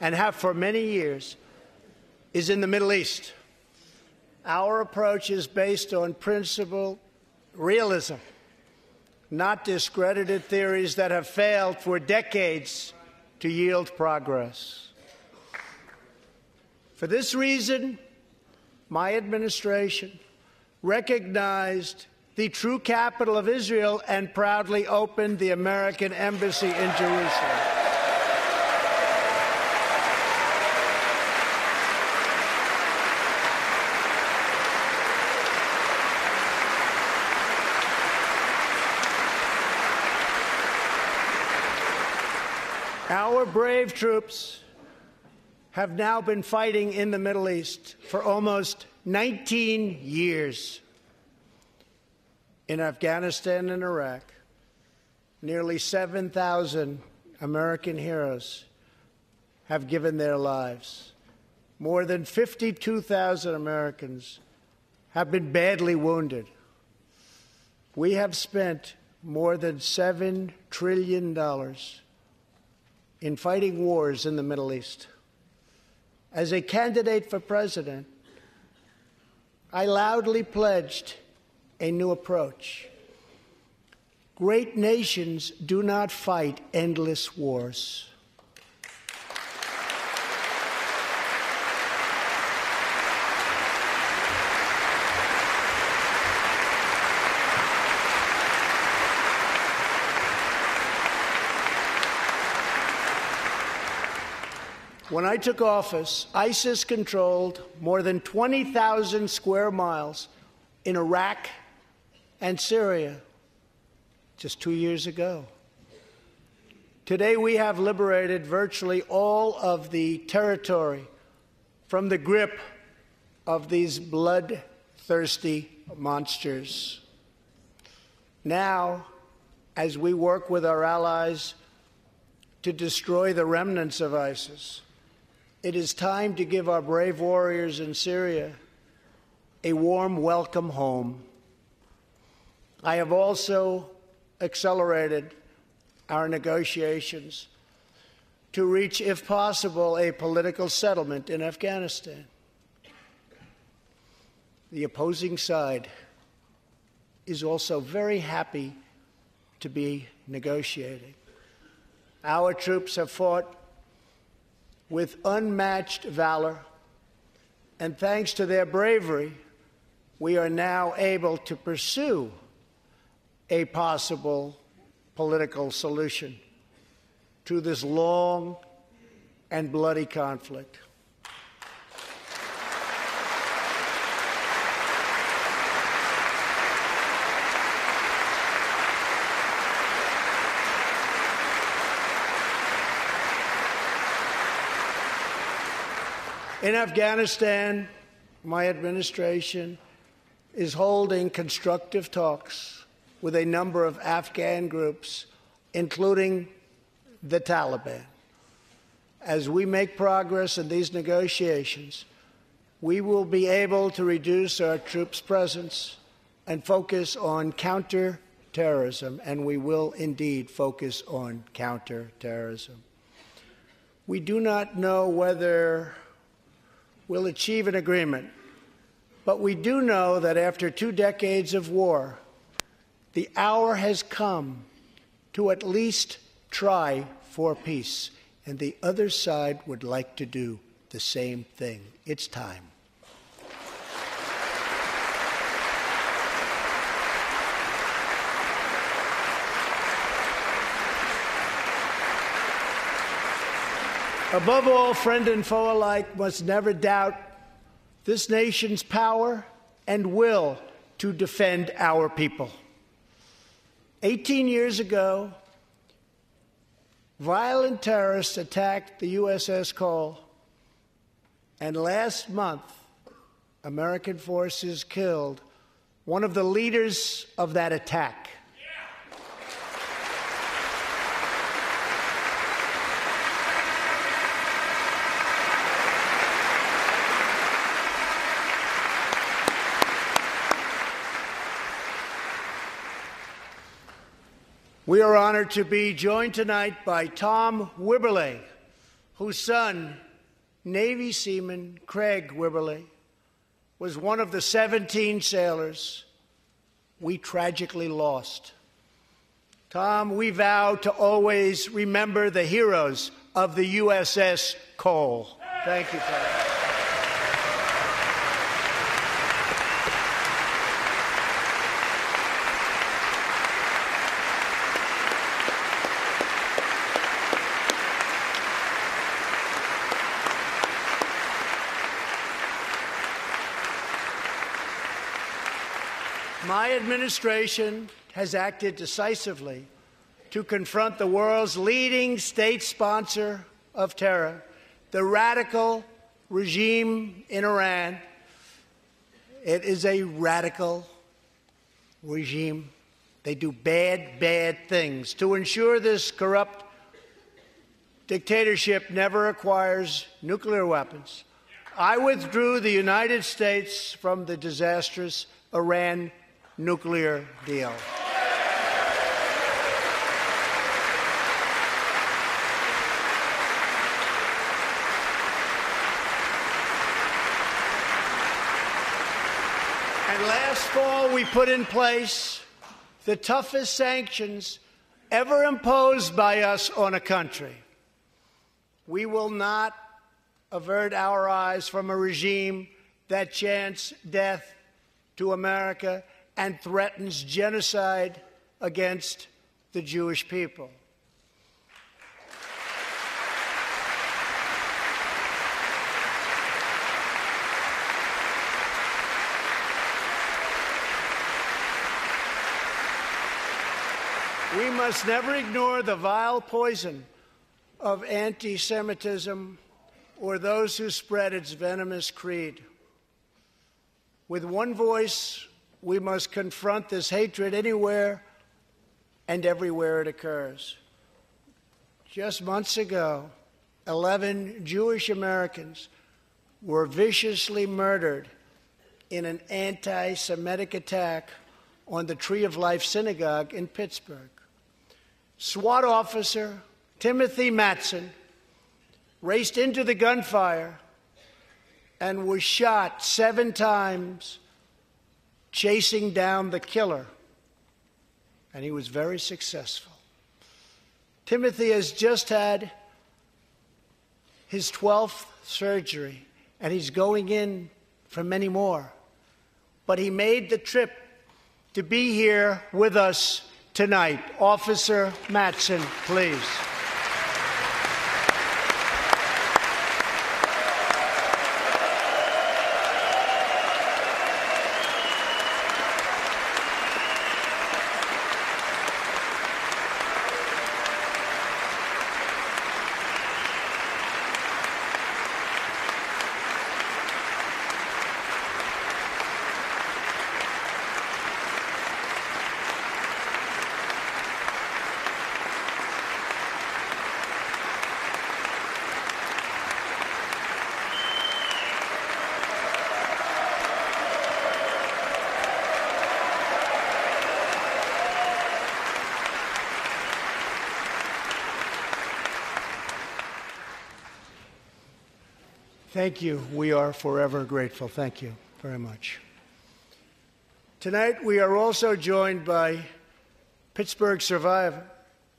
and have for many years is in the Middle East. Our approach is based on principle realism, not discredited theories that have failed for decades to yield progress. For this reason, my administration recognized the true capital of Israel, and proudly opened the American Embassy in Jerusalem. Our brave troops have now been fighting in the Middle East for almost 19 years in Afghanistan and Iraq, nearly 7,000 American heroes have given their lives. More than 52,000 Americans have been badly wounded. We have spent more than $7 trillion in fighting wars in the Middle East. As a candidate for president, I loudly pledged a new approach. Great nations do not fight endless wars. When I took office, ISIS controlled more than 20,000 square miles in Iraq and Syria just two years ago. Today, we have liberated virtually all of the territory from the grip of these bloodthirsty monsters. Now, as we work with our allies to destroy the remnants of ISIS, it is time to give our brave warriors in Syria a warm welcome home. I have also accelerated our negotiations to reach, if possible, a political settlement in Afghanistan. The opposing side is also very happy to be negotiating. Our troops have fought with unmatched valor, and thanks to their bravery, we are now able to pursue a possible political solution to this long and bloody conflict. In Afghanistan, my administration is holding constructive talks with a number of Afghan groups, including the Taliban. As we make progress in these negotiations, we will be able to reduce our troops' presence and focus on counterterrorism, and we will indeed focus on counterterrorism. We do not know whether we'll achieve an agreement. But we do know that after two decades of war, the hour has come to at least try for peace. And the other side would like to do the same thing. It's time. Above all, friend and foe alike must never doubt this nation's power and will to defend our people. 18 years ago, violent terrorists attacked the USS Cole, and last month, American forces killed one of the leaders of that attack. We are honored to be joined tonight by Tom Wibberley, whose son, Navy seaman Craig Wibberley, was one of the 17 sailors we tragically lost. Tom, we vow to always remember the heroes of the USS Cole. Thank you, Tom. My administration has acted decisively to confront the world's leading state sponsor of terror, the radical regime in Iran. It is a radical regime. They do bad, bad things. To ensure this corrupt dictatorship never acquires nuclear weapons, I withdrew the United States from the disastrous Iran nuclear deal. And last fall, we put in place the toughest sanctions ever imposed by us on a country. We will not avert our eyes from a regime that chants death to America and threatens genocide against the Jewish people. We must never ignore the vile poison of anti Semitism or those who spread its venomous creed. With one voice, we must confront this hatred anywhere and everywhere it occurs. Just months ago, 11 Jewish Americans were viciously murdered in an anti Semitic attack on the Tree of Life Synagogue in Pittsburgh. SWAT officer Timothy Matson raced into the gunfire and was shot seven times chasing down the killer, and he was very successful. Timothy has just had his 12th surgery, and he's going in for many more. but he made the trip to be here with us tonight. Officer Matson, please. Thank you. We are forever grateful. Thank you very much. Tonight, we are also joined by Pittsburgh survivor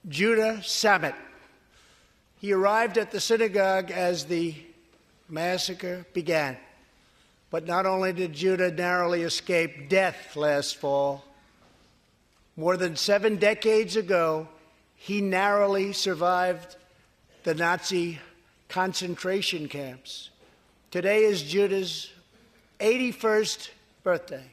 Judah Samet. He arrived at the synagogue as the massacre began. But not only did Judah narrowly escape death last fall, more than seven decades ago, he narrowly survived the Nazi concentration camps. Today is Judah's 81st birthday.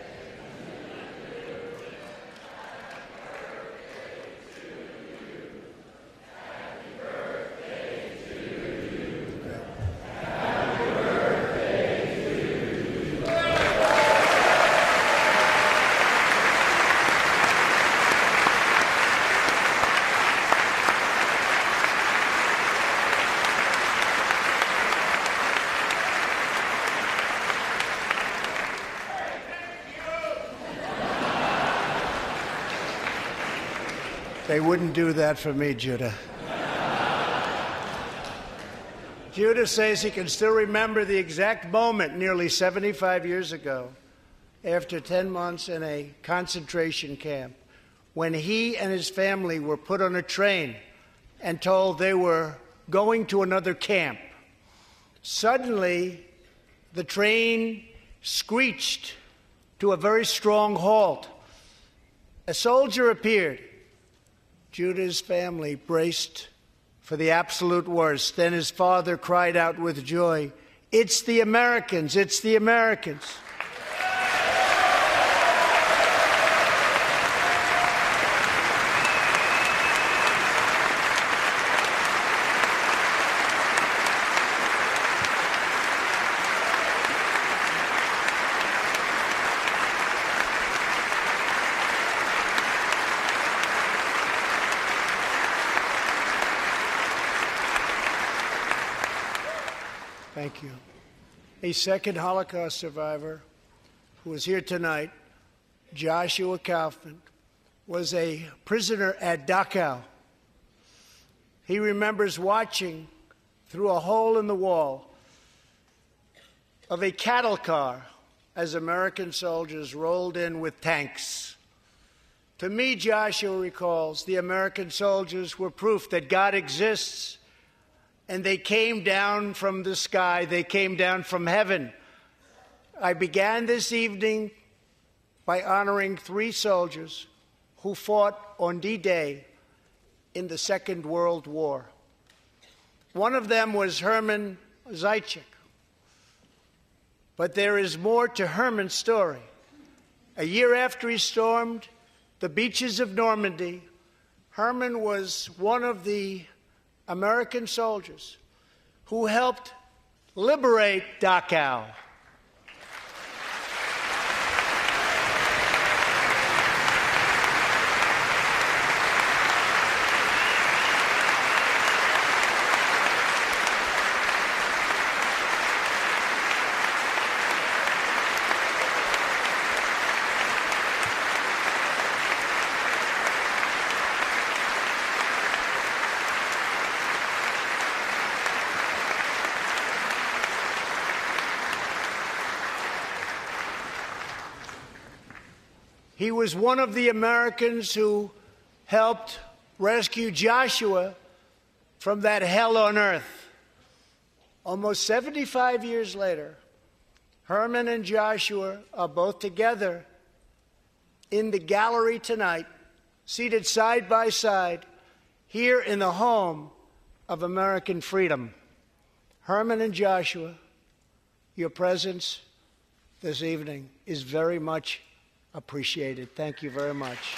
They wouldn't do that for me, Judah. Judah says he can still remember the exact moment nearly 75 years ago, after 10 months in a concentration camp, when he and his family were put on a train and told they were going to another camp. Suddenly, the train screeched to a very strong halt. A soldier appeared. Judah's family braced for the absolute worst. Then his father cried out with joy, It's the Americans! It's the Americans! Thank you. A second Holocaust survivor who is here tonight, Joshua Kaufman, was a prisoner at Dachau. He remembers watching through a hole in the wall of a cattle car as American soldiers rolled in with tanks. To me, Joshua recalls the American soldiers were proof that God exists and they came down from the sky, they came down from heaven. I began this evening by honoring three soldiers who fought on D Day in the Second World War. One of them was Herman Zeitchik. But there is more to Herman's story. A year after he stormed the beaches of Normandy, Herman was one of the American soldiers who helped liberate Dachau. He was one of the Americans who helped rescue Joshua from that hell on earth. Almost 75 years later, Herman and Joshua are both together in the gallery tonight, seated side by side, here in the home of American freedom. Herman and Joshua, your presence this evening is very much appreciated. Thank you very much.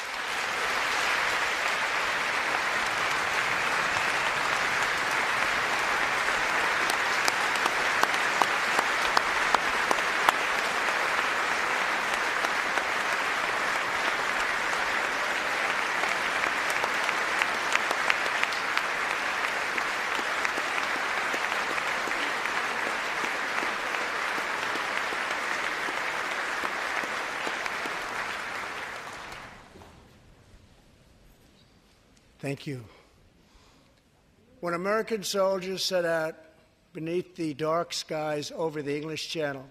Thank you. When American soldiers set out beneath the dark skies over the English Channel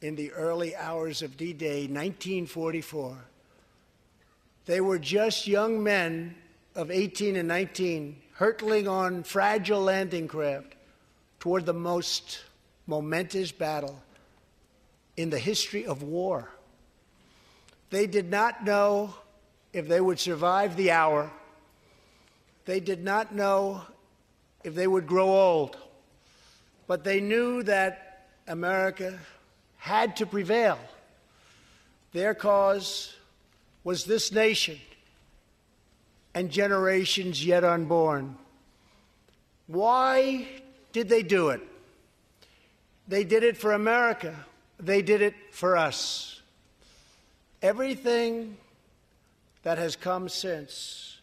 in the early hours of D Day 1944, they were just young men of 18 and 19 hurtling on fragile landing craft toward the most momentous battle in the history of war. They did not know if they would survive the hour they did not know if they would grow old, but they knew that America had to prevail. Their cause was this nation and generations yet unborn. Why did they do it? They did it for America. They did it for us. Everything that has come since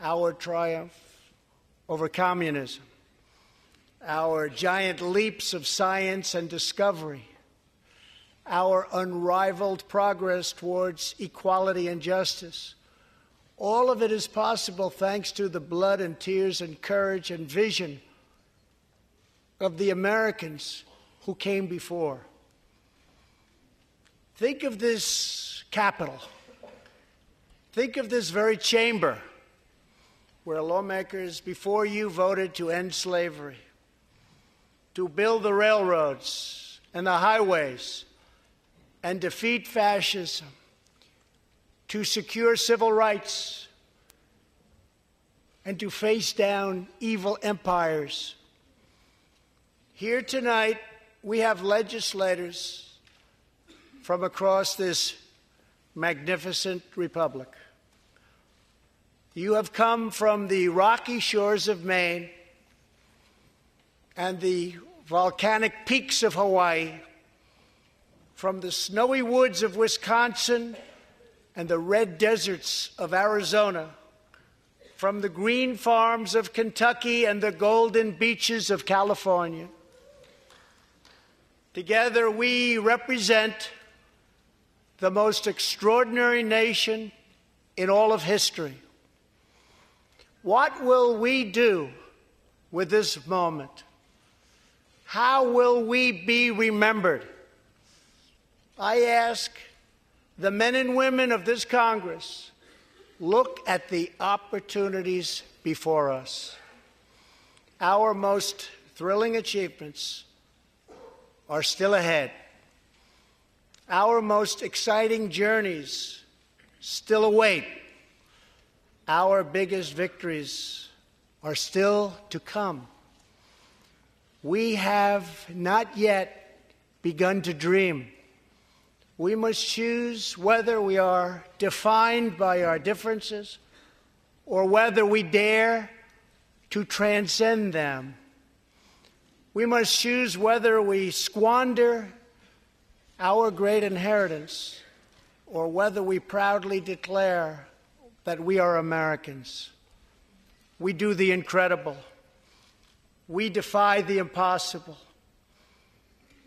our triumph over communism, our giant leaps of science and discovery, our unrivaled progress towards equality and justice. All of it is possible thanks to the blood and tears and courage and vision of the Americans who came before. Think of this capital. Think of this very chamber where lawmakers before you voted to end slavery, to build the railroads and the highways, and defeat fascism, to secure civil rights, and to face down evil empires. Here tonight, we have legislators from across this magnificent republic. You have come from the rocky shores of Maine and the volcanic peaks of Hawaii, from the snowy woods of Wisconsin and the red deserts of Arizona, from the green farms of Kentucky and the golden beaches of California. Together, we represent the most extraordinary nation in all of history. What will we do with this moment? How will we be remembered? I ask the men and women of this Congress look at the opportunities before us. Our most thrilling achievements are still ahead. Our most exciting journeys still await. Our biggest victories are still to come. We have not yet begun to dream. We must choose whether we are defined by our differences or whether we dare to transcend them. We must choose whether we squander our great inheritance or whether we proudly declare that we are Americans. We do the incredible. We defy the impossible.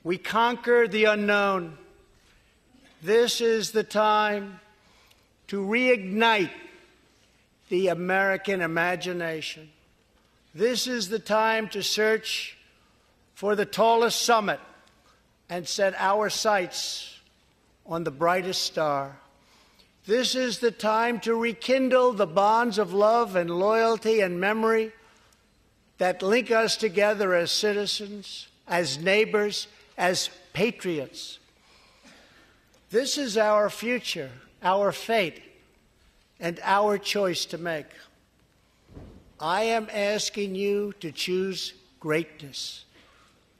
We conquer the unknown. This is the time to reignite the American imagination. This is the time to search for the tallest summit and set our sights on the brightest star. This is the time to rekindle the bonds of love and loyalty and memory that link us together as citizens, as neighbors, as patriots. This is our future, our fate, and our choice to make. I am asking you to choose greatness.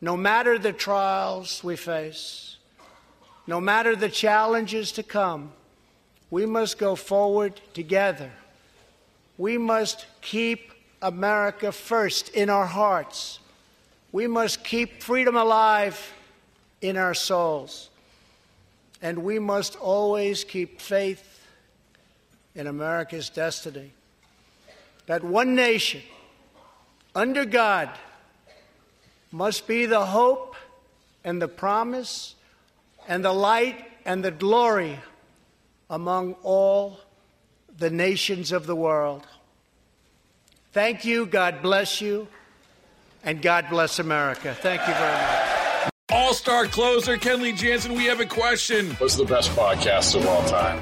No matter the trials we face, no matter the challenges to come, we must go forward together. We must keep America first in our hearts. We must keep freedom alive in our souls. And we must always keep faith in America's destiny. That one nation, under God, must be the hope and the promise and the light and the glory among all the nations of the world. Thank you. God bless you. And God bless America. Thank you very much. All star closer, Kenley Jansen, we have a question. What's the best podcast of all time?